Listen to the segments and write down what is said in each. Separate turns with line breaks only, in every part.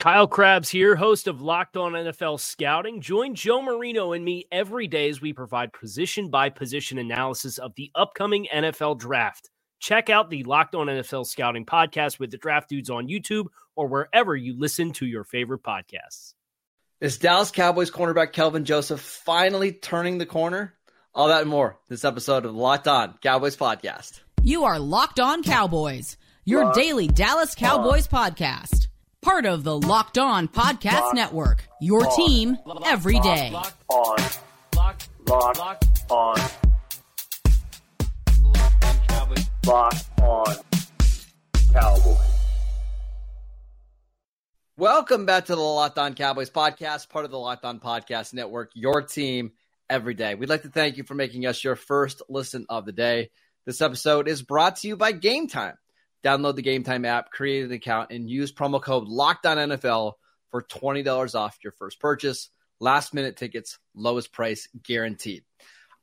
Kyle Crabbs here, host of Locked On NFL Scouting. Join Joe Marino and me every day as we provide position by position analysis of the upcoming NFL draft. Check out the Locked On NFL Scouting podcast with the draft dudes on YouTube or wherever you listen to your favorite podcasts.
Is Dallas Cowboys cornerback Kelvin Joseph finally turning the corner? All that and more this episode of the Locked On Cowboys podcast.
You are Locked On Cowboys, your Locked daily Dallas Cowboys on. podcast part of the Locked On Podcast Locked Network. Your on. team every day. Locked on. Locked, locked, locked on.
Locked on. Cowboys. Welcome back to the Locked On Cowboys podcast, part of the Locked On Podcast Network. Your team every day. We'd like to thank you for making us your first listen of the day. This episode is brought to you by Game Time. Download the Game Time app, create an account, and use promo code LOCKEDONNFL for $20 off your first purchase. Last minute tickets, lowest price guaranteed.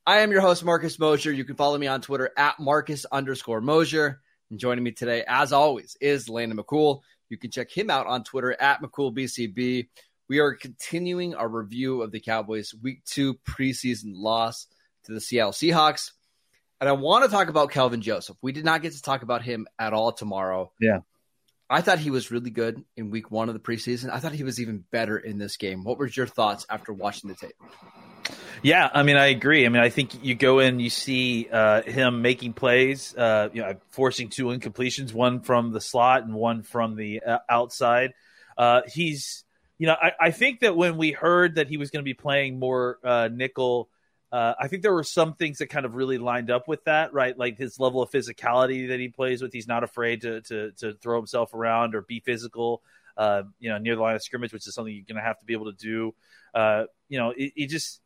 I am your host, Marcus Mosher. You can follow me on Twitter at Marcus underscore Mosher. And joining me today, as always, is Landon McCool. You can check him out on Twitter at McCoolBCB. We are continuing our review of the Cowboys' Week Two preseason loss to the Seattle Seahawks. And I want to talk about Kelvin Joseph. We did not get to talk about him at all tomorrow.
Yeah.
I thought he was really good in week one of the preseason. I thought he was even better in this game. What were your thoughts after watching the tape?
Yeah, I mean, I agree. I mean, I think you go in, you see uh, him making plays, uh, you know, forcing two incompletions, one from the slot and one from the uh, outside. Uh, he's, you know, I, I, think that when we heard that he was going to be playing more uh, nickel uh, I think there were some things that kind of really lined up with that, right? Like his level of physicality that he plays with. He's not afraid to to, to throw himself around or be physical, uh, you know, near the line of scrimmage, which is something you're going to have to be able to do. Uh, you know, he just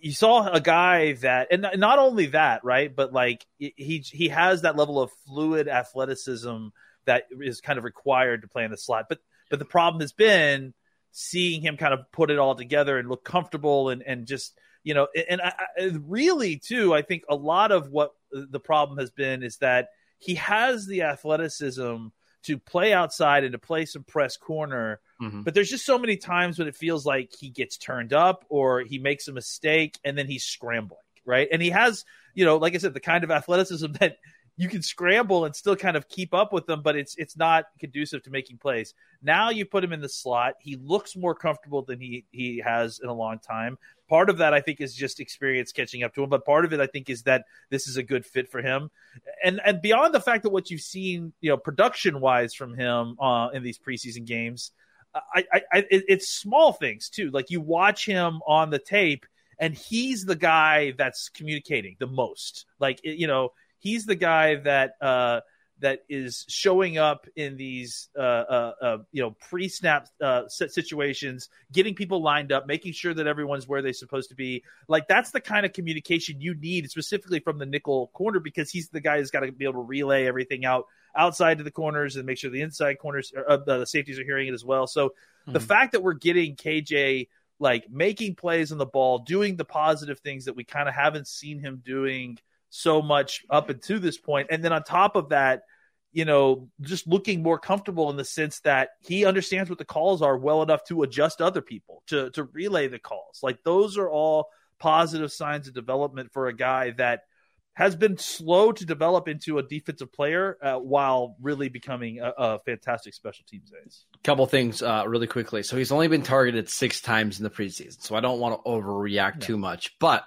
you saw a guy that, and not only that, right? But like he he has that level of fluid athleticism that is kind of required to play in the slot. But but the problem has been seeing him kind of put it all together and look comfortable and and just you know, and I, I, really too, I think a lot of what the problem has been is that he has the athleticism to play outside and to play some press corner. Mm-hmm. But there's just so many times when it feels like he gets turned up or he makes a mistake and then he's scrambling, right? And he has, you know, like I said, the kind of athleticism that you can scramble and still kind of keep up with them, but it's it's not conducive to making plays. Now you put him in the slot. He looks more comfortable than he he has in a long time. Part of that I think is just experience catching up to him, but part of it I think is that this is a good fit for him. And and beyond the fact that what you've seen, you know, production wise from him uh, in these preseason games, I, I, I it's small things too. Like you watch him on the tape and he's the guy that's communicating the most. Like you know, he's the guy that uh, that is showing up in these uh, uh, uh you know pre-snap uh, situations, getting people lined up, making sure that everyone's where they're supposed to be. Like that's the kind of communication you need, specifically from the nickel corner, because he's the guy who's got to be able to relay everything out outside to the corners and make sure the inside corners, uh, the safeties are hearing it as well. So mm-hmm. the hmm. fact that we're getting KJ like making plays on the ball, doing the positive things that we kind of haven't seen him doing so much up until this point. And then on top of that, you know, just looking more comfortable in the sense that he understands what the calls are well enough to adjust other people, to to relay the calls. Like those are all positive signs of development for a guy that has been slow to develop into a defensive player uh, while really becoming a, a, fantastic special teams ace.
Couple things uh, really quickly. So he's only been targeted six times in the preseason, so I don't want to overreact too much, but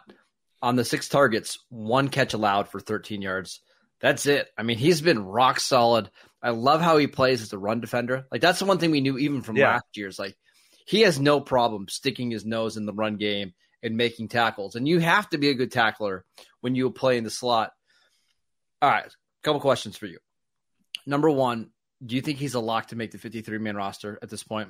on the six targets, one catch allowed for 13 yards. That's it. I mean, he's been rock solid. I love how he plays as a run defender. Like that's the one thing we knew even from yeah. last year's. Like he has no problem sticking his nose in the run game and making tackles. And you have to be a good tackler when you play in the slot. All right, a couple questions for you. Number one, do you think he's a lock to make the 53 man roster at this point?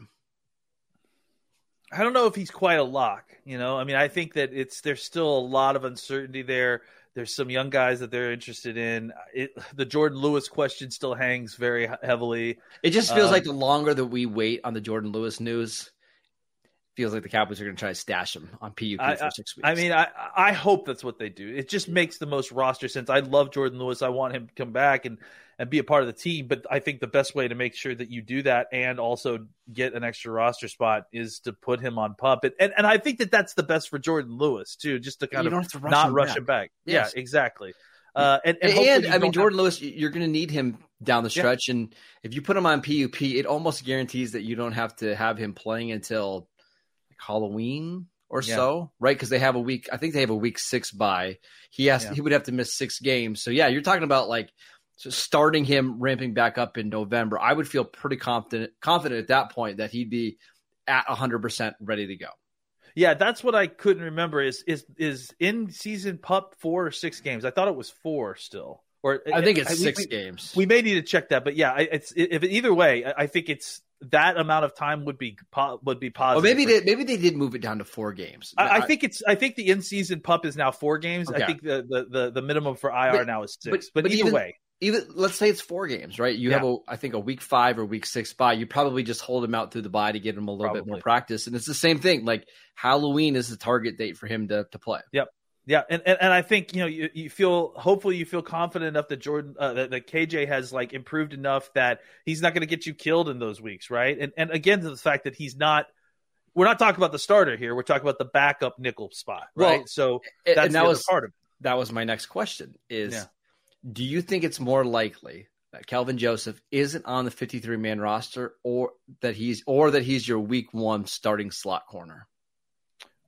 I don't know if he's quite a lock. You know, I mean, I think that it's there's still a lot of uncertainty there. There's some young guys that they're interested in. It, the Jordan Lewis question still hangs very heavily.
It just feels um, like the longer that we wait on the Jordan Lewis news, feels like the Cowboys are going to try to stash him on PUP I, for six weeks.
I mean, I I hope that's what they do. It just makes the most roster sense. I love Jordan Lewis. I want him to come back and and be a part of the team. But I think the best way to make sure that you do that and also get an extra roster spot is to put him on pup. And and, and I think that that's the best for Jordan Lewis too, just to kind you of rush not him rush back. him back. Yes. Yeah, exactly. Uh, and, and,
and I mean, Jordan have... Lewis, you're going to need him down the stretch, yeah. and if you put him on PUP, it almost guarantees that you don't have to have him playing until like Halloween or yeah. so, right? Because they have a week. I think they have a week six bye. He has. Yeah. He would have to miss six games. So yeah, you're talking about like so starting him ramping back up in November. I would feel pretty confident confident at that point that he'd be at 100 percent ready to go.
Yeah, that's what I couldn't remember. Is is is in season pup four or six games? I thought it was four still. Or
I think it's I, six
we,
games.
We may need to check that, but yeah, it's if either way, I think it's that amount of time would be would be positive.
Well, maybe they, maybe they did move it down to four games.
I, I, think it's I think the in season pup is now four games. Okay. I think the, the, the the minimum for IR but, now is six. But, but, but either
even,
way,
even let's say it's four games, right? You yeah. have a I think a week five or week six bye. You probably just hold him out through the bye to get him a little probably. bit more practice, and it's the same thing. Like Halloween is the target date for him to to play.
Yep. Yeah, and, and, and I think you know you, you feel hopefully you feel confident enough that Jordan uh, that, that KJ has like improved enough that he's not going to get you killed in those weeks, right? And and again to the fact that he's not we're not talking about the starter here. We're talking about the backup nickel spot, right? Well, so that's that was part of it.
That was my next question: is yeah. Do you think it's more likely that Kelvin Joseph isn't on the 53 man roster, or that he's or that he's your week one starting slot corner?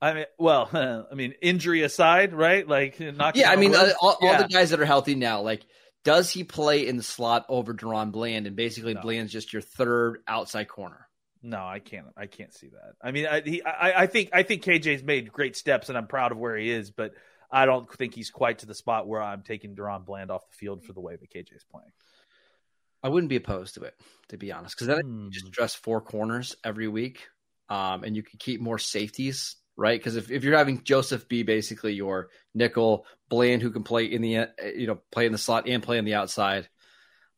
I mean, well, I mean, injury aside, right? Like,
yeah, I mean, uh, all, yeah. all, the guys that are healthy now, like, does he play in the slot over DaRon Bland, and basically no. Bland's just your third outside corner?
No, I can't. I can't see that. I mean, I, he, I, I think, I think KJ's made great steps, and I'm proud of where he is, but I don't think he's quite to the spot where I'm taking DaRon Bland off the field for the way that KJ's playing.
I wouldn't be opposed to it, to be honest, because then you just address four corners every week, um, and you can keep more safeties right? Because if, if you're having Joseph be basically your nickel, Bland who can play in the you know play in the slot and play on the outside,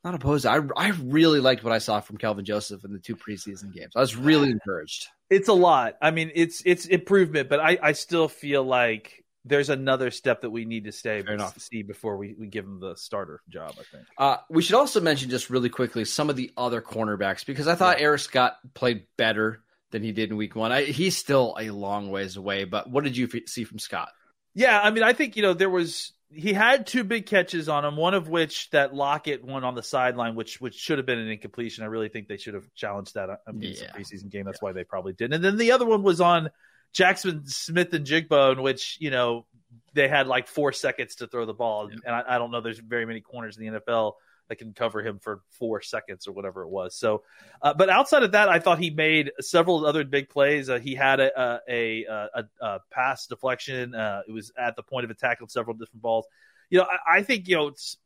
not opposed. I I really liked what I saw from Kelvin Joseph in the two preseason games. I was really encouraged.
It's a lot. I mean, it's it's improvement, but I I still feel like there's another step that we need to stay to see before we, we give him the starter job. I think.
Uh, we should also mention just really quickly some of the other cornerbacks because I thought yeah. Eric Scott played better than he did in week one. I, he's still a long ways away, but what did you f- see from Scott?
Yeah, I mean, I think, you know, there was he had two big catches on him, one of which that Lockett one on the sideline, which which should have been an incompletion. I really think they should have challenged that in yeah. the preseason game. That's yeah. why they probably didn't. And then the other one was on Jaxon Smith-Njigba, which you know they had like four seconds to throw the ball, yeah. and I, I, don't know. There's very many corners in the NFL that can cover him for four seconds or whatever it was. So, uh, but outside of that, I thought he made several other big plays. Uh, he had a a, a, a pass deflection. Uh, it was at the point of attack on several different balls. You know, I, I, think you know it's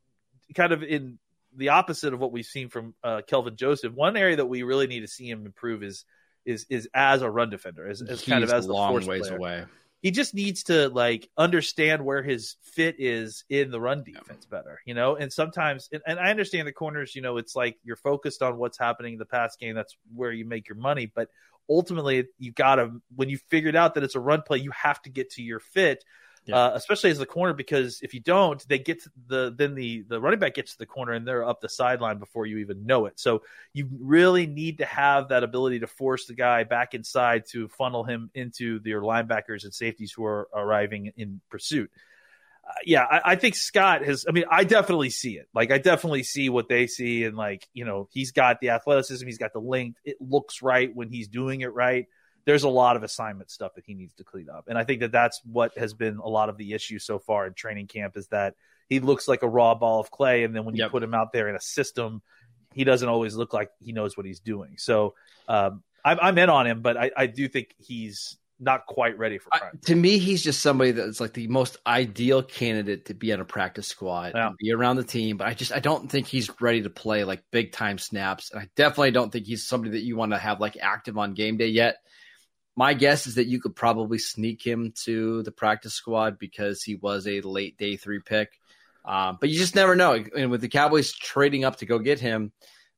kind of in the opposite of what we've seen from uh, Kelvin Joseph. One area that we really need to see him improve is is is as a run defender, as, as kind of as the
long ways
player.
away
he just needs to like understand where his fit is in the run defense better, you know. And sometimes, and, and, I understand the corners, you know, it's like you're focused on what's happening in the pass game. That's where you make your money. But ultimately, you got to when you figured out that it's a run play, you have to get to your fit yeah. uh, especially as the corner, because if you don't, they get the then the the running back gets to the corner and they're up the sideline before you even know it. So you really need to have that ability to force the guy back inside to funnel him into your linebackers and safeties who are arriving in pursuit. Uh, yeah, I, I, think Scott has. I mean, I definitely see it. Like, I definitely see what they see, and like, you know, he's got the athleticism, he's got the length. It looks right when he's doing it right there's a lot of assignment stuff that he needs to clean up. And I think that that's what has been a lot of the issue so far in training camp is that he looks like a raw ball of clay. And then when you yep. put him out there in a system, he doesn't always look like he knows what he's doing. So um, I'm, I'm, in on him, but I, I do think he's not quite ready for prime.
to me, he's just somebody that's like the most ideal candidate to be on a practice squad
Yeah.
and be around the team. But I just I don't think he's ready to play like big time snaps, and I definitely don't think he's somebody that you want to have like active on game day yet. My guess is that you could probably sneak him to the practice squad because he was a late day three pick. Um, but you just never know. And with the Cowboys trading up to go get him,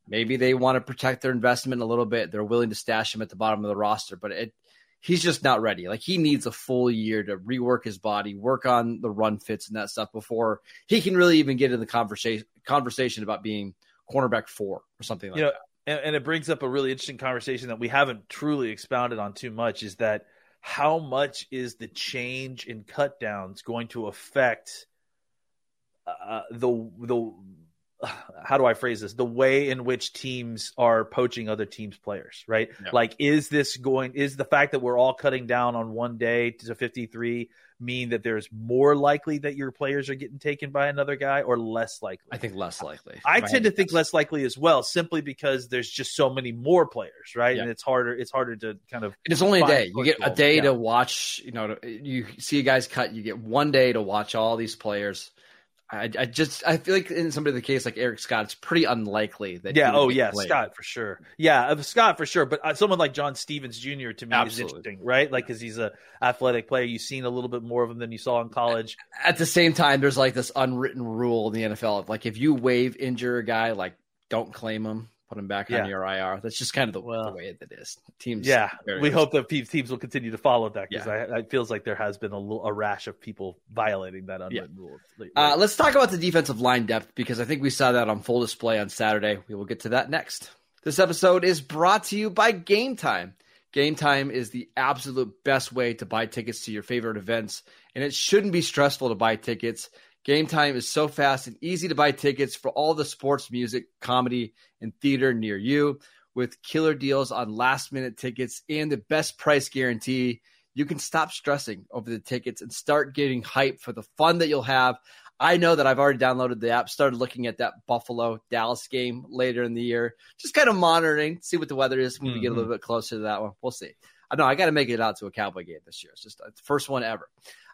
maybe they want to protect their investment a little bit. They're willing to stash him at the bottom of the roster, but it he's just not ready. Like he needs a full year to rework his body, work on the run fits and that stuff before he can really even get in the conversation conversation about being cornerback four or something like
You know,
that.
And, and it brings up a really interesting conversation that we haven't truly expounded on too much is that how much is the change in cut downs going to affect uh, the the how do I phrase this? The way in which teams are poaching other teams' players, right?
Yeah.
Like, is this going? Is the fact that we're all cutting down on one day to fifty three mean that there's more likely that your players are getting taken by another guy, or less likely?
I think less likely.
I
If
tend to think less likely as well, simply because there's just so many more players, right?
Yeah.
And it's harder. It's harder to kind of
It's only a day. You get a day
yeah.
to watch. You know, you see a guy's cut. You get one day to watch all these players. I, I just I feel like in somebody the case like Eric Scott, it's pretty unlikely that.
yeah. Oh yeah,
played.
Scott for sure. Yeah, uh, Scott for sure. But uh, someone like John Stephens Jr. to me
Absolutely.
is interesting, right? Like because he's a athletic player. You've seen a little bit more of him than you saw in college.
At the same time, there's like this unwritten rule in the NFL of like if you waive injure a guy, like don't claim him, put him back
Yeah.
on your IR. That's just kind of the,
Well,
the way that is. Teams,
Yeah, we hope that teams will continue to follow that because
Yeah.
I, I feels like there has been a, little, a rash of people violating that unwritten rule. lately.
Uh, let's talk about the defensive line depth because I think we saw that on full display on Saturday. We will get to that next. This episode is brought to you by Game Time. Game Time is the absolute best way to buy tickets to your favorite events, and it shouldn't be stressful to buy tickets. Game Time is so fast and easy to buy tickets for all the sports, music, comedy, and theater near you with killer deals on last minute tickets and the best price guarantee. You can stop stressing over the tickets and start getting hype for the fun that you'll have. I know that I've already downloaded the app, started looking at that Buffalo Dallas game later in the year, just kind of monitoring, see what the weather is when we get a mm-hmm. little bit closer to that one. We'll see. I know I got to make it out to a Cowboy game this year. It's just the first one ever.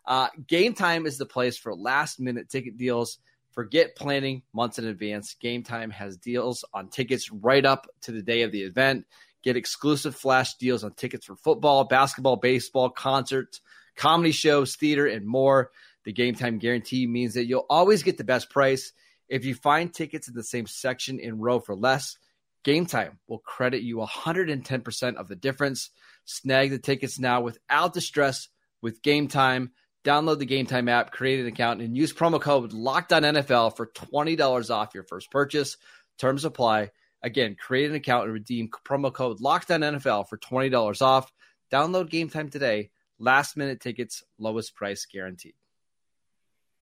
Uh, game time is the place for last minute ticket deals. Forget planning months in advance. Game time has deals on tickets right up to the day of the event. Get exclusive flash deals on tickets for football, basketball, baseball, concerts, comedy shows, theater, and more. The game time guarantee means that you'll always get the best price. If you find tickets in the same section in row for less, Game Time will credit you 110% of the difference. Snag the tickets now without the stress with Game Time. Download the Game Time app, create an account, and use promo code LOCKEDONNFL for $20 off your first purchase. Terms apply. Again, create an account and redeem promo code LOCKEDONNFL for $20 off. Download Game Time today. Last minute tickets, lowest price guaranteed.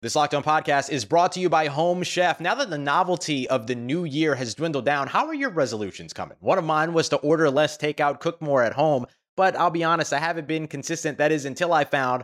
This Locked On podcast is brought to you by Home Chef. Now that the novelty of the new year has dwindled down, how are your resolutions coming? One of mine was to order less takeout, cook more at home, but I'll be honest, I haven't been consistent. That is until I found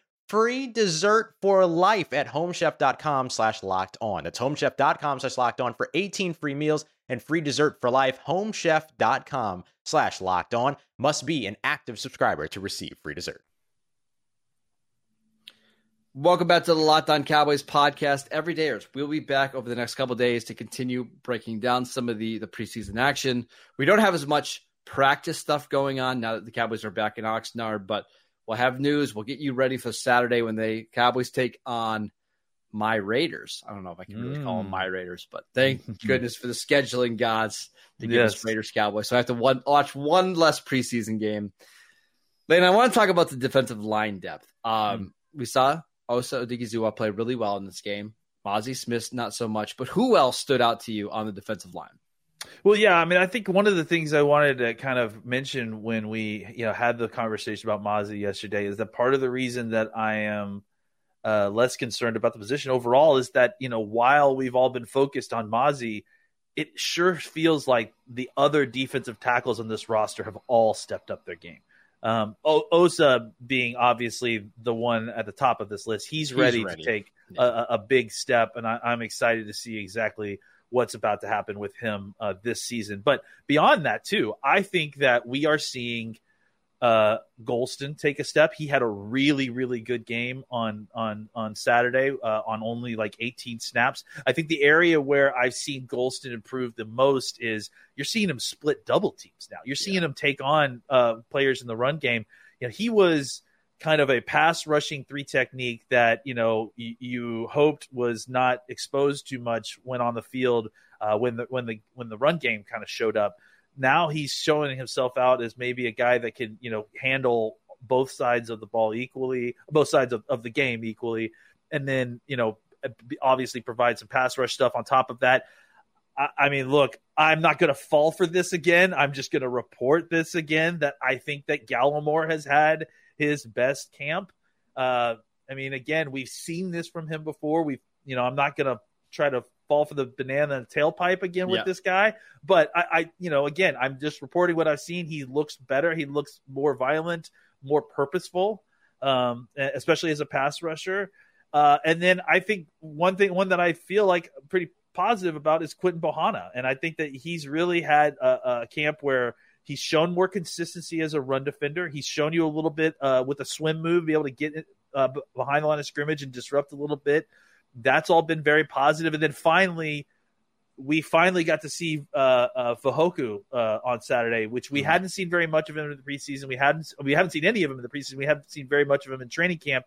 free dessert for life at homechef.com slash locked on. That's homechef.com slash locked on for 18 free meals and free dessert for life. Homechef.com slash locked on must be an active subscriber to receive free dessert.
Welcome back to the Locked On Cowboys podcast. Every day, we'll be back over the next couple days to continue breaking down some of the the preseason action. We don't have as much practice stuff going on now that the Cowboys are back in Oxnard, but we'll have news. We'll get you ready for Saturday when the Cowboys take on my Raiders. I don't know if I can really call them
Mm.
my Raiders, but thank goodness for the scheduling gods to give
Yes.
us Raiders Cowboys. So I have to one, watch one less preseason game. Lane, I want to talk about the defensive line depth. Um, We saw Osa Odighizuwa play really well in this game. Mazi Smith, not so much. But who else stood out to you on the defensive line?
Well, yeah, I mean, I think one of the things I wanted to kind of mention when we, you know, had the conversation about Mazi yesterday is that part of the reason that I am uh, less concerned about the position overall is that you know while we've all been focused on Mazi, it sure feels like the other defensive tackles on this roster have all stepped up their game. Um, o- Osa being obviously the one at the top of this list, he's ready, he's ready. to take yeah. a, a, big step, and I, I'm excited to see exactly what's about to happen with him uh, this season. But beyond that, too, I think that we are seeing uh, Golston take a step. He had a really, really good game on on on Saturday uh, on only like 18 snaps. I think the area where I've seen Golston improve the most is you're seeing him split double teams now. You're seeing yeah. him take on uh, players in the run game. You know, he was kind of a pass rushing three technique that you know y- you hoped was not exposed too much when on the field uh, when the when the when the run game kind of showed up. Now he's showing himself out as maybe a guy that can you know handle both sides of the ball equally, both sides of, of the game equally, and then you know obviously provide some pass rush stuff on top of that. I, I mean, look, I'm not going to fall for this again. I'm just going to report this again that I think that Gallimore has had his best camp. Uh, I mean, again, we've seen this from him before. We've, you know, I'm not going to try to fall for the banana and tailpipe again with yeah. this guy, but I, I, you know, again, I'm just reporting what I've seen. He looks better. He looks more violent, more purposeful, um, especially as a pass rusher. Uh, and then I think one thing, one that I feel like pretty positive about is Quinton Bohanna, and I think that he's really had a, a camp where He's shown more consistency as a run defender. He's shown you a little bit uh, with a swim move, be able to get uh, behind the line of scrimmage and disrupt a little bit. That's all been very positive. And then finally, we finally got to see uh, uh, Fehoko uh, on Saturday, which we mm-hmm. hadn't seen very much of him in the preseason. We hadn't we haven't seen any of him in the preseason. We haven't seen very much of him in training camp.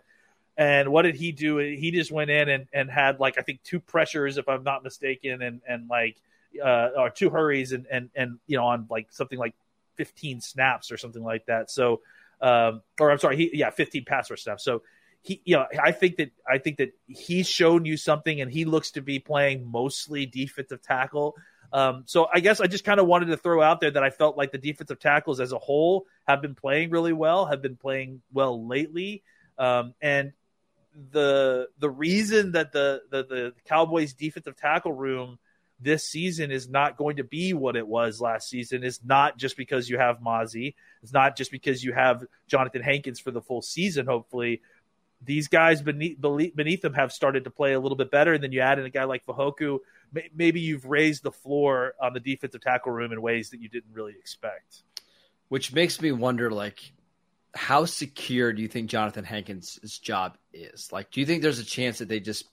And what did he do? He just went in and, and had like I think two pressures, if I'm not mistaken, and and like uh, or two hurries, and and and you know on like something like 15 snaps or something like that. So, um, or I'm sorry, he, yeah, 15 pass rush snaps. So he, you know, I think that I think that he's shown you something, and he looks to be playing mostly defensive tackle. Um, so I guess I just kind of wanted to throw out there that I felt like the defensive tackles as a whole have been playing really well, have been playing well lately, um, and the the reason that the, the the Cowboys defensive tackle room this season is not going to be what it was last season. It's not just because you have Mazi. It's not just because you have Jonathan Hankins for the full season. Hopefully, these guys beneath beneath them have started to play a little bit better. And then you add in a guy like Fehoko. Maybe you've raised the floor on the defensive tackle room in ways that you didn't really expect.
Which makes me wonder, like, how secure do you think Jonathan Hankins' job is? Like, do you think there's a chance that they just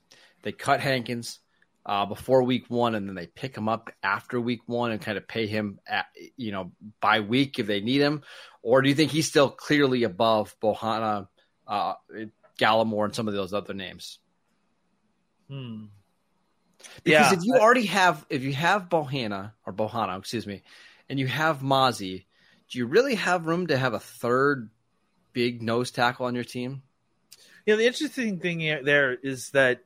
they cut Hankins? Uh, before week one, and then they pick him up after week one and kind of pay him at you know by week if they need him, or do you think he's still clearly above Bohanna, uh, Gallimore, and some of those other names?
Hmm.
Because yeah. if you already have if you have Bohanna or Bohanna, excuse me, and you have Mazi, do you really have room to have a third big nose tackle on your team?
You know, the interesting thing there is that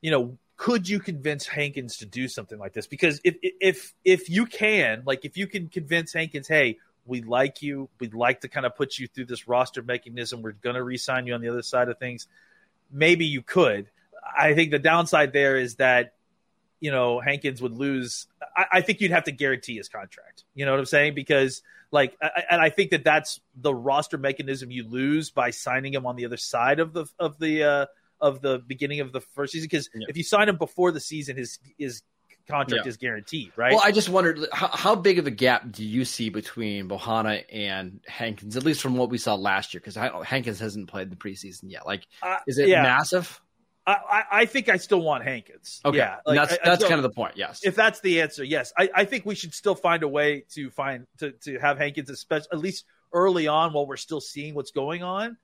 you know could you convince Hankins to do something like this? Because if if if you can, like if you can convince Hankins, hey, we like you, we'd like to kind of put you through this roster mechanism. We're to re-sign you on the other side of things. Maybe you could. I think the downside there is that you know Hankins would lose. I, I think you'd have to guarantee his contract. You know what I'm saying? Because like, I, and I think that that's the roster mechanism you lose by signing him on the other side of the of the. Uh, of the beginning of the first season because yeah. if you sign him before the season, his his contract yeah. is guaranteed, right?
Well, I just wondered how, how, big of a gap do you see between Bohanna and Hankins, at least from what we saw last year? Because Hankins hasn't played the preseason yet. Like, uh, is it yeah. massive?
I, I, think I still want Hankins.
Okay,
yeah,
like, that's that's kind of the point. Yes,
if that's the answer, yes, I, I think we should still find a way to find to to have Hankins, especially at least early on while we're still seeing what's going on.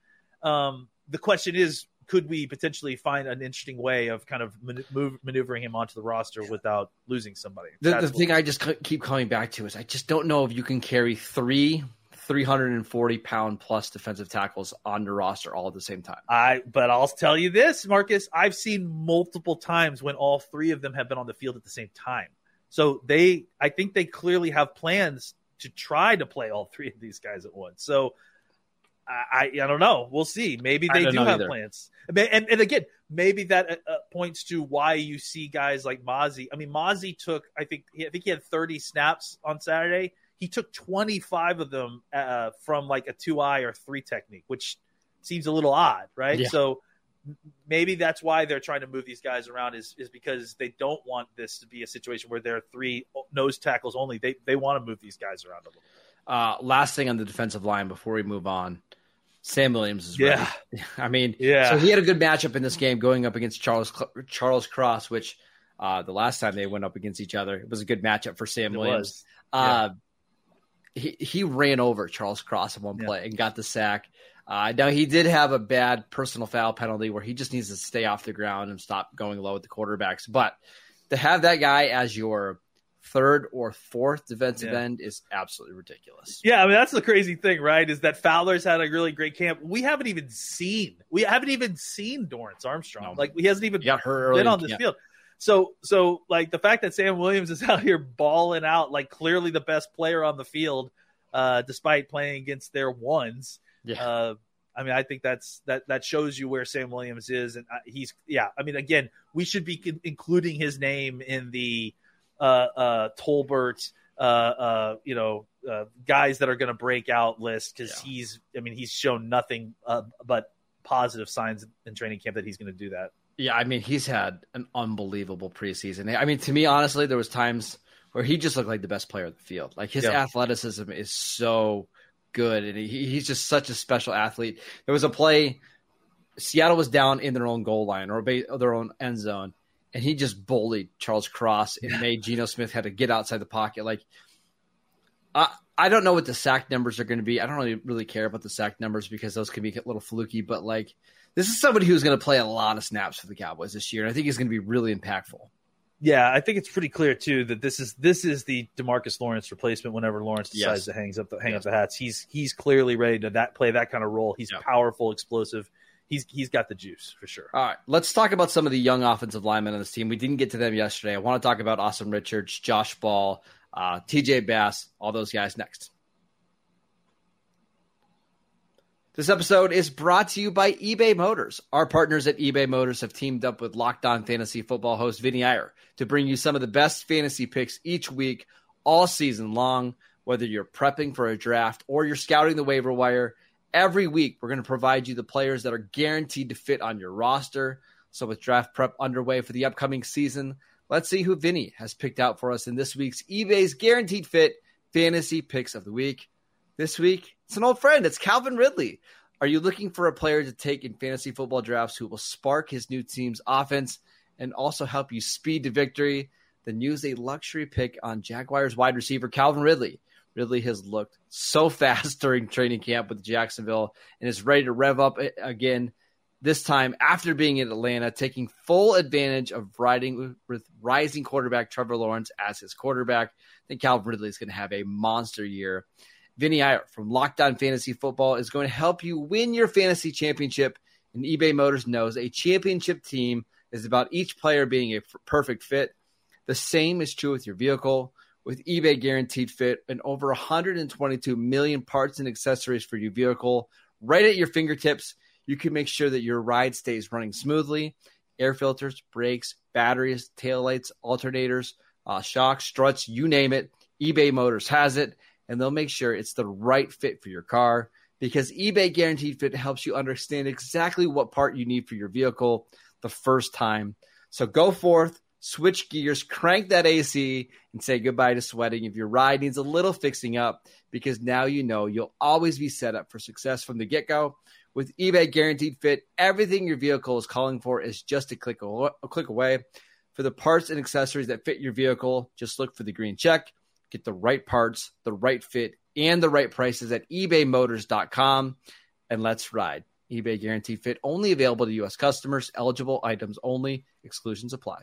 Um, the question is, could we potentially find an interesting way of kind of move, maneuvering him onto the roster without losing somebody?
The, the thing I just keep coming back to is I just don't know if you can carry three 340 pound plus defensive tackles on the roster all at the same time.
I but I'll tell you this, Marcus, I've seen multiple times when all three of them have been on the field at the same time. So they, I think they clearly have plans to try to play all three of these guys at once. So I, I, don't know. We'll see. Maybe they do have either. plans. And, and again, maybe that uh, uh, points to why you see guys like Mazi. I mean, Mazi took, I think, I think he had 30 snaps on Saturday. He took 25 of them uh, from like a two eye or three technique, which seems a little odd, right? Yeah. So maybe that's why they're trying to move these guys around is is because they don't want this to be a situation where there are three nose tackles only. They they want to move these guys around a little.
Uh, last thing on the defensive line before we move on. Sam Williams is
yeah.
Ready. I mean,
yeah.
So he had a good matchup in this game going up against Charles Charles Cross, which uh, the last time they went up against each other, it was a good matchup for Sam
it
Williams. Uh, he he ran over Charles Cross in one play yeah. and got the sack. Uh, now he did have a bad personal foul penalty where he just needs to stay off the ground and stop going low with the quarterbacks. But to have that guy as your third or fourth defensive yeah. end is absolutely ridiculous.
Yeah, I mean that's the crazy thing, right? Is that Fowler's had a really great camp. We haven't even seen we haven't even seen Dorance Armstrong. No. Like he hasn't even
he
been on this field. So so like the fact that Sam Williams is out here balling out, like clearly the best player on the field, uh, despite playing against their ones.
Yeah.
Uh, I mean, I think that's that that shows you where Sam Williams is, and uh, he's yeah. I mean, again, we should be including his name in the uh, uh, Tolbert, uh, uh, you know, uh, guys that are going to break out list because yeah. he's. I mean, he's shown nothing uh, but positive signs in training camp that he's going to do that.
Yeah, I mean, he's had an unbelievable preseason. I mean, to me, honestly, there was times where he just looked like the best player in the field. Like his yeah. athleticism is so good, and he, he's just such a special athlete. There was a play, Seattle was down in their own goal line or their own end zone, and he just bullied Charles Cross and yeah. made Geno Smith had to get outside the pocket. Like, I I don't know what the sack numbers are going to be. I don't really really care about the sack numbers because those can be a little fluky. But like, this is somebody who's going to play a lot of snaps for the Cowboys this year, and I think he's going to be really impactful.
Yeah, I think it's pretty clear too that this is this is the Demarcus Lawrence replacement. Whenever Lawrence decides yes. to hang up the hang yes. up the hats, he's he's clearly ready to that play that kind of role. He's powerful, explosive. He's he's got the juice for sure.
All right, let's talk about some of the young offensive linemen on this team. We didn't get to them yesterday. I want to talk about Asim Richards, Josh Ball, uh, T.J. Bass, all those guys next. This episode is brought to you by eBay Motors. Our partners at eBay Motors have teamed up with Locked On Fantasy Football host Vinny Iyer to bring you some of the best fantasy picks each week, all season long. Whether you're prepping for a draft or you're scouting the waiver wire, every week we're going to provide you the players that are guaranteed to fit on your roster. So, with draft prep underway for the upcoming season, let's see who Vinny has picked out for us in this week's eBay's Guaranteed Fit Fantasy Picks of the Week. This week, it's an old friend. It's Calvin Ridley. Are you looking for a player to take in fantasy football drafts who will spark his new team's offense and also help you speed to victory? Then use a luxury pick on Jaguars wide receiver Calvin Ridley. Ridley has looked so fast during training camp with Jacksonville and is ready to rev up again. This time after being in Atlanta, taking full advantage of riding with rising quarterback Trevor Lawrence as his quarterback. I think Calvin Ridley is going to have a monster year. Vinny Iyer from Locked On Fantasy Football is going to help you win your fantasy championship. And eBay Motors knows a championship team is about each player being a perfect fit. The same is true with your vehicle. With eBay Guaranteed Fit and over 122 million parts and accessories for your vehicle right at your fingertips, you can make sure that your ride stays running smoothly. Air filters, brakes, batteries, taillights, alternators, uh, shocks, struts, you name it. eBay Motors has it and they'll make sure it's the right fit for your car because eBay Guaranteed Fit helps you understand exactly what part you need for your vehicle the first time. So go forth, switch gears, crank that AC, and say goodbye to sweating if your ride needs a little fixing up because now you know you'll always be set up for success from the get go. With eBay Guaranteed Fit, everything your vehicle is calling for is just a click, a click away. For the parts and accessories that fit your vehicle, just look for the green check. Get the right parts, the right fit, and the right prices at ebaymotors.com. And let's ride. eBay Guaranteed fit only available to U.S. customers, eligible items only, exclusions apply.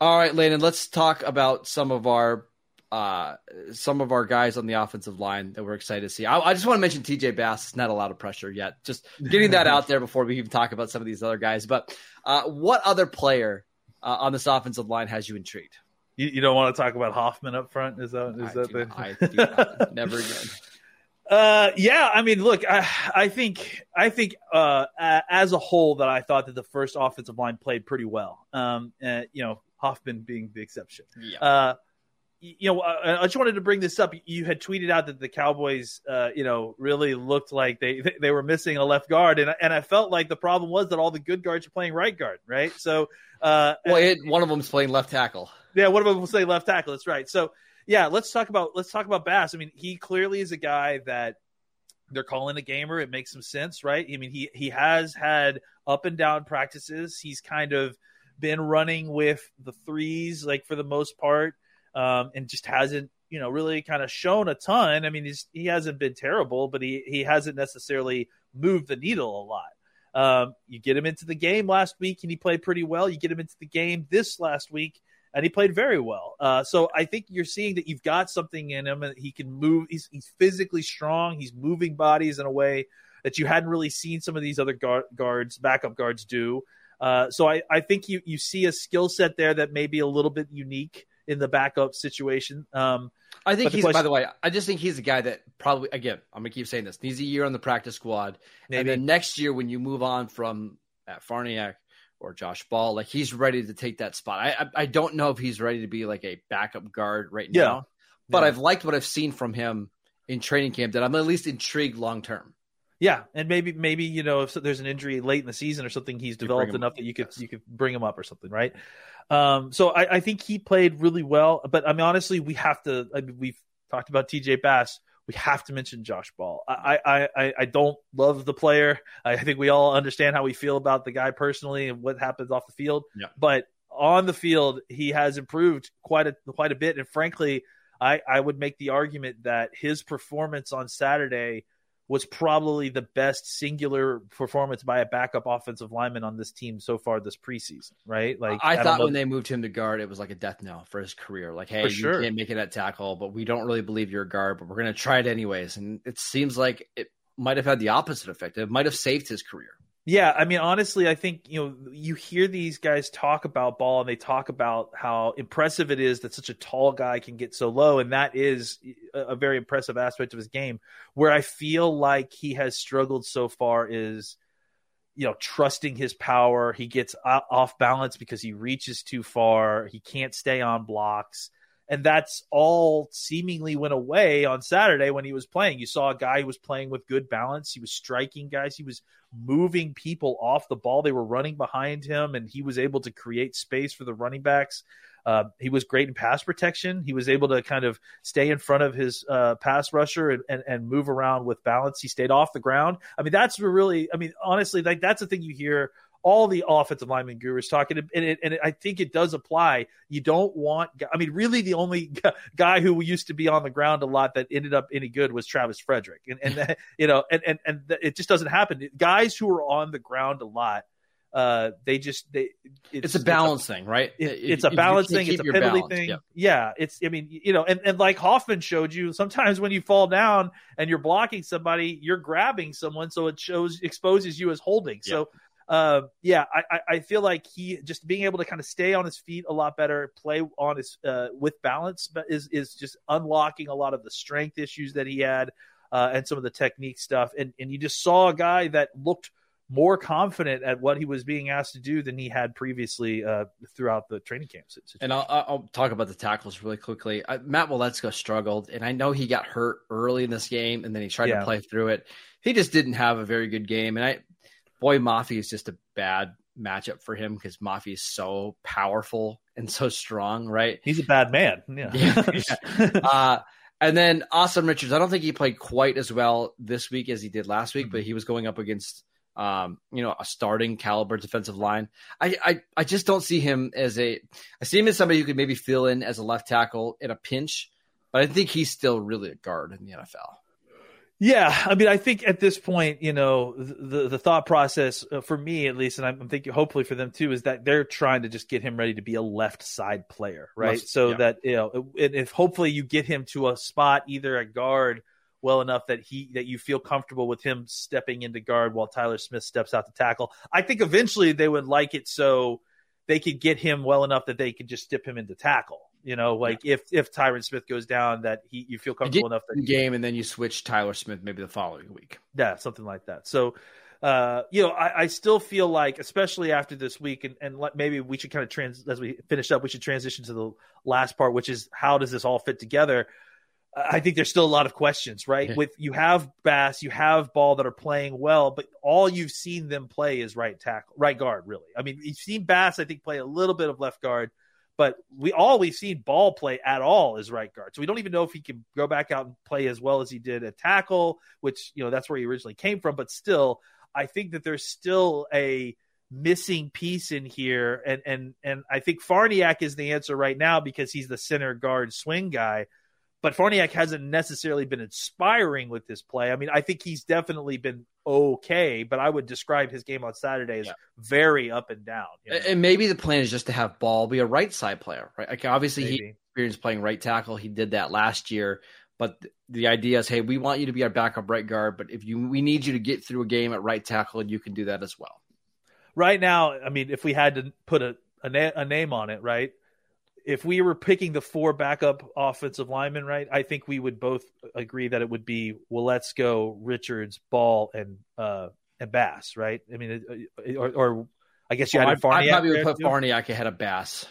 All right, Landon, let's talk about some of our uh, some of our guys on the offensive line that we're excited to see. I, I just want to mention TJ Bass. It's not a lot of pressure yet. Just getting that out there before we even talk about some of these other guys. But uh, what other player uh, on this offensive line has you intrigued?
You, you, don't want to talk about Hoffman up front? Is that is I that the...
I. Never again.
Uh, yeah, I mean, look, I, I think, I think, uh, as a whole, that I thought that the first offensive line played pretty well. Um, uh, you know, Hoffman being the exception.
Yeah. Uh,
you know, I just wanted to bring this up. You had tweeted out that the Cowboys, uh, you know, really looked like they they were missing a left guard, and and I felt like the problem was that all the good guards are playing right guard, right? So, uh,
well, it, one of them's playing left tackle.
Yeah, one of them will say left tackle. That's right. So, yeah, let's talk about let's talk about Bass. I mean, he clearly is a guy that they're calling a gamer. It makes some sense, right? I mean, he he has had up and down practices. He's kind of been running with the threes, like for the most part um, and just hasn't you know really kind of shown a ton. I mean, he hasn't been terrible, but he he hasn't necessarily moved the needle a lot. Um, you get him into the game last week and he played pretty well. You get him into the game this last week and he played very well. Uh, so I think you're seeing that you've got something in him and he can move. He's, he's physically strong. He's moving bodies in a way that you hadn't really seen some of these other guards, backup guards do. Uh, so I, I think you, you see a skill set there that may be a little bit unique in the backup situation. Um,
I think he's. Question, by the way, I just think he's a guy that probably again. I'm gonna keep saying this. Needs a year on the practice squad, maybe. and then next year when you move on from Matt Farniok or Josh Ball, like he's ready to take that spot. I I, I don't know if he's ready to be like a backup guard right yeah. now, but yeah. I've liked what I've seen from him in training camp. That I'm at least intrigued long term.
Yeah, and maybe maybe you know if there's an injury late in the season or something, he's developed enough that you could yes. you could bring him up or something, right? Um, so I, I, think he played really well. But I mean, honestly, we have to. I mean, we've talked about TJ Bass. We have to mention Josh Ball. I, I, I, I don't love the player. I think we all understand how we feel about the guy personally and what happens off the field.
Yeah.
But on the field, he has improved quite a quite a bit. And frankly, I, I would make the argument that his performance on Saturday was probably the best singular performance by a backup offensive lineman on this team so far this preseason, right?
Like I, I thought when they moved him to guard, it was like a death knell for his career. Like, hey, you can't make it at tackle, but we don't really believe you're a guard, but we're going to try it anyways. And it seems like it might have had the opposite effect. It might have saved his career.
Yeah, I mean, honestly, I think you know you hear these guys talk about ball, and they talk about how impressive it is that such a tall guy can get so low, and that is a very impressive aspect of his game. Where I feel like he has struggled so far is, you know, trusting his power. He gets off balance because he reaches too far. He can't stay on blocks and that's all seemingly went away on Saturday when he was playing. You saw a guy who was playing with good balance. He was striking guys. He was moving people off the ball. They were running behind him, and he was able to create space for the running backs. Uh, he was great in pass protection. He was able to kind of stay in front of his uh, pass rusher and, and, and move around with balance. He stayed off the ground. I mean, that's really, I mean, honestly, like that's the thing you hear all the offensive lineman gurus talking, and, it, and it, I think it does apply. You don't want, I mean, really, the only guy who used to be on the ground a lot that ended up any good was Travis Frederick, and and you know, and and and it just doesn't happen. Guys who are on the ground a lot uh they just they
it's, it's a balance it's a, thing right
it, it's a balance thing it's a penalty balance, thing yeah. yeah. it's i mean you know and, and like hoffman showed you sometimes when you fall down and you're blocking somebody you're grabbing someone so it shows exposes you as holding yeah. so uh, yeah, I, I feel like he just being able to kind of stay on his feet a lot better, play on his uh, with balance, but is is just unlocking a lot of the strength issues that he had uh, and some of the technique stuff. And and you just saw a guy that looked more confident at what he was being asked to do than he had previously uh, throughout the training camp. Situation.
And I'll, I'll, talk about the tackles really quickly. I, Matt Waletzko struggled, and I know he got hurt early in this game, and then he tried yeah. to play through it. He just didn't have a very good game, and I boy, Mafe is just a bad matchup for him because Mafe is so powerful and so strong, right?
He's a bad man. Yeah.
yeah. uh, and then Asim Richards, I don't think he played quite as well this week as he did last week, mm-hmm. but he was going up against um, you know, a starting caliber defensive line. I, I I just don't see him as a I see him as somebody who could maybe fill in as a left tackle in a pinch, but I think he's still really a guard in the NFL.
Yeah, I mean, I think at this point, you know, the the thought process uh, for me at least, and I'm thinking hopefully for them too, is that they're trying to just get him ready to be a left side player, right? Left, so yeah. that you know, if hopefully you get him to a spot either at guard well enough that he that you feel comfortable with him stepping into guard while Tyler Smith steps out to tackle. I think eventually they would like it so they could get him well enough that they could just dip him into tackle. You know, like yeah. if if Tyron Smith goes down, that he you feel comfortable enough that
game, and then you switch Tyler Smith maybe the following week.
Yeah, something like that. So, uh, you know, I, I, still feel like, especially after this week, and, and let, maybe we should kind of trans as we finish up, we should transition to the last part, which is how does this all fit together? I think there's still a lot of questions, right? Yeah. With you have Bass, you have Ball that are playing well, but all you've seen them play is right tackle, right guard, really. I mean, you've seen Bass, I think, play a little bit of left guard, but we all we've seen Ball play at all is right guard. So we don't even know if he can go back out and play as well as he did at tackle, which you know that's where he originally came from. But still, I think that there's still a missing piece in here, and and and I think Farniok is the answer right now because he's the center guard swing guy but Farniok hasn't necessarily been inspiring with this play. I mean, I think he's definitely been okay, but I would describe his game on Saturday as yeah. very up and down.
You know? And maybe the plan is just to have Ball be a right side player, right? Like obviously maybe. he experienced playing right tackle. He did that last year. But the idea is, hey, we want you to be our backup right guard, but if you we need you to get through a game at right tackle, and you can do that as well.
Right now, I mean, if we had to put a a, na- a name on it, right? If we were picking the four backup offensive linemen, right, I think we would both agree that it would be Waletzko, Richards, Ball, and uh, and Bass, right? I mean, or, or I guess you oh, had
I, I probably would put too. Farniok ahead of Bass.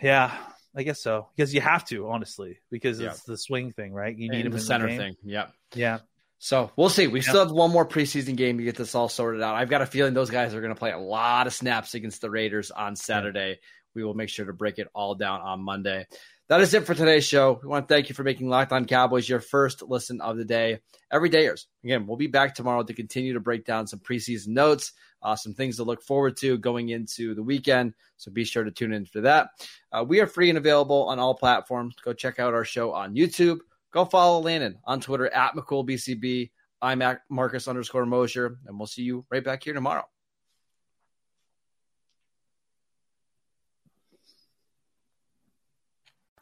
Yeah, I guess so because you have to, honestly, because yeah. it's the swing thing, right? You need
and him
the
center the thing. Yeah,
yeah.
So we'll see. We still have one more preseason game to get this all sorted out. I've got a feeling those guys are going to play a lot of snaps against the Raiders on Saturday. Yeah we will make sure to break it all down on Monday. That is it for today's show. We want to thank you for making Locked On Cowboys your first listen of the day. Every dayers. Again, we'll be back tomorrow to continue to break down some preseason notes, uh, some things to look forward to going into the weekend. So be sure to tune in for that. Uh, we are free and available on all platforms. Go check out our show on YouTube. Go follow Landon on Twitter at McCoolBCB. I'm at Marcus underscore Mosher, and we'll see you right back here tomorrow.